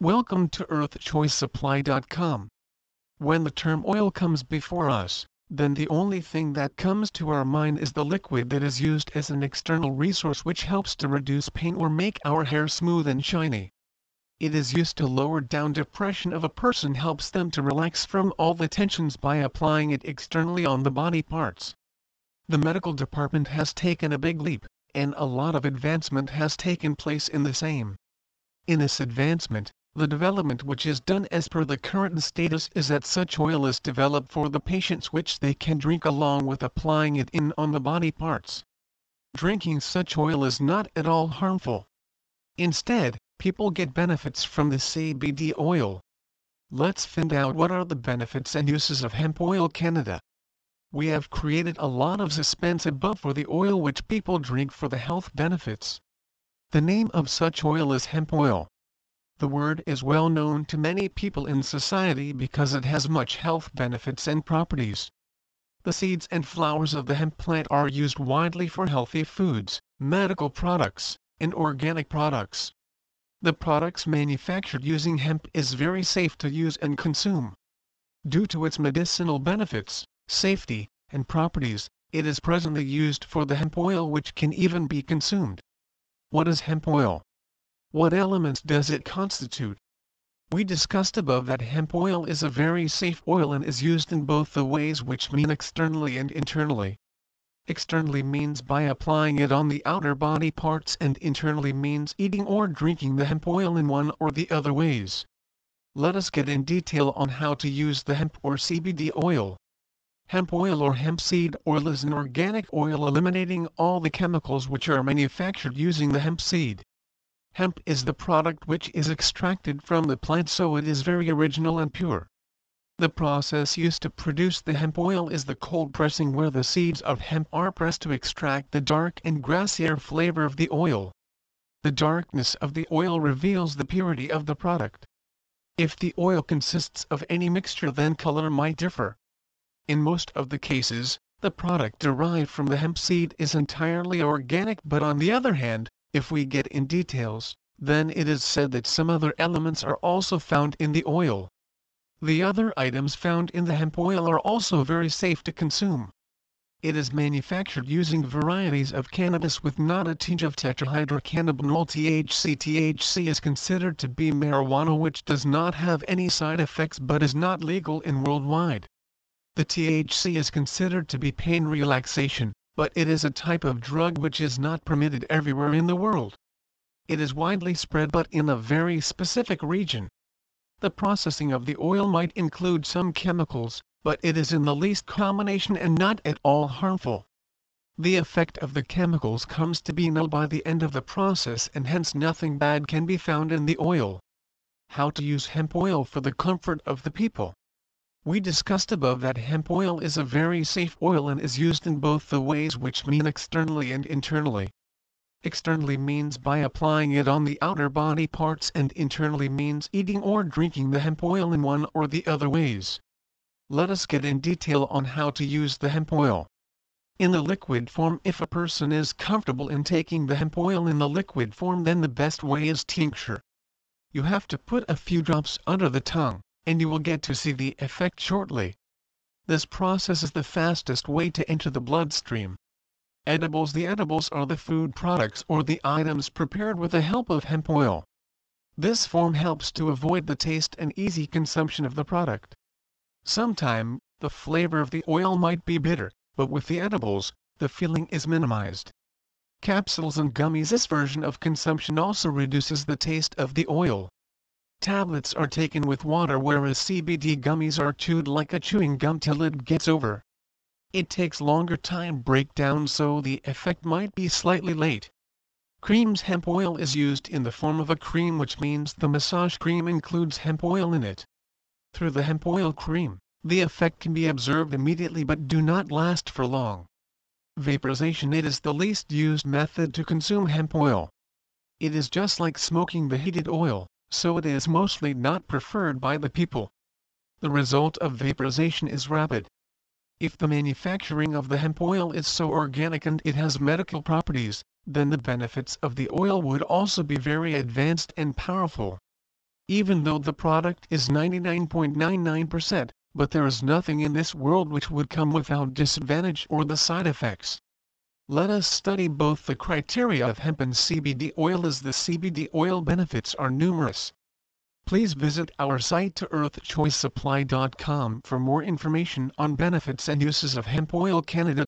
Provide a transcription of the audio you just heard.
Welcome to EarthChoiceSupply.com. When the term oil comes before us, then the only thing that comes to our mind is the liquid that is used as an external resource which helps to reduce pain or make our hair smooth and shiny. It is used to lower down depression of a person helps them to relax from all the tensions by applying it externally on the body parts. The medical department has taken a big leap, and a lot of advancement has taken place in the same. In this advancement, the development which is done as per the current status is that such oil is developed for the patients which they can drink along with applying it in on the body parts. Drinking such oil is not at all harmful. Instead, people get benefits from the CBD oil. Let's find out what are the benefits and uses of hemp oil Canada. We have created a lot of suspense above for the oil which people drink for the health benefits. The name of such oil is hemp oil. The word is well known to many people in society because it has much health benefits and properties. The seeds and flowers of the hemp plant are used widely for healthy foods, medical products, and organic products. The products manufactured using hemp is very safe to use and consume. Due to its medicinal benefits, safety, and properties, it is presently used for the hemp oil which can even be consumed. What is hemp oil? What elements does it constitute? We discussed above that hemp oil is a very safe oil and is used in both the ways which mean externally and internally. Externally means by applying it on the outer body parts and internally means eating or drinking the hemp oil in one or the other ways. Let us get in detail on how to use the hemp or CBD oil. Hemp oil or hemp seed oil is an organic oil eliminating all the chemicals which are manufactured using the hemp seed. Hemp is the product which is extracted from the plant so it is very original and pure. The process used to produce the hemp oil is the cold pressing where the seeds of hemp are pressed to extract the dark and grassier flavor of the oil. The darkness of the oil reveals the purity of the product. If the oil consists of any mixture then color might differ. In most of the cases, the product derived from the hemp seed is entirely organic but on the other hand, if we get in details, then it is said that some other elements are also found in the oil. The other items found in the hemp oil are also very safe to consume. It is manufactured using varieties of cannabis with not a tinge of tetrahydrocannabinol THC. THC is considered to be marijuana which does not have any side effects but is not legal in worldwide. The THC is considered to be pain relaxation, but it is a type of drug which is not permitted everywhere in the world. It is widely spread but in a very specific region. The processing of the oil might include some chemicals, but it is in the least combination and not at all harmful. The effect of the chemicals comes to be null by the end of the process and hence nothing bad can be found in the oil. How to use hemp oil for the comfort of the people. We discussed above that hemp oil is a very safe oil and is used in both the ways which mean externally and internally. Externally means by applying it on the outer body parts and internally means eating or drinking the hemp oil in one or the other ways. Let us get in detail on how to use the hemp oil. In the liquid form if a person is comfortable in taking the hemp oil in the liquid form then the best way is tincture. You have to put a few drops under the tongue and you will get to see the effect shortly. This process is the fastest way to enter the bloodstream. Edibles The edibles are the food products or the items prepared with the help of hemp oil. This form helps to avoid the taste and easy consumption of the product. Sometime, the flavor of the oil might be bitter, but with the edibles, the feeling is minimized. Capsules and gummies This version of consumption also reduces the taste of the oil. Tablets are taken with water whereas CBD gummies are chewed like a chewing gum till it gets over. It takes longer time breakdown so the effect might be slightly late. Creams Hemp oil is used in the form of a cream which means the massage cream includes hemp oil in it. Through the hemp oil cream, the effect can be observed immediately but do not last for long. Vaporization It is the least used method to consume hemp oil. It is just like smoking the heated oil so it is mostly not preferred by the people. The result of vaporization is rapid. If the manufacturing of the hemp oil is so organic and it has medical properties, then the benefits of the oil would also be very advanced and powerful. even though the product is 99.99%, but there is nothing in this world which would come without disadvantage or the side effects. Let us study both the criteria of hemp and CBD oil as the CBD oil benefits are numerous. Please visit our site to earthchoicesupply.com for more information on benefits and uses of hemp oil Canada.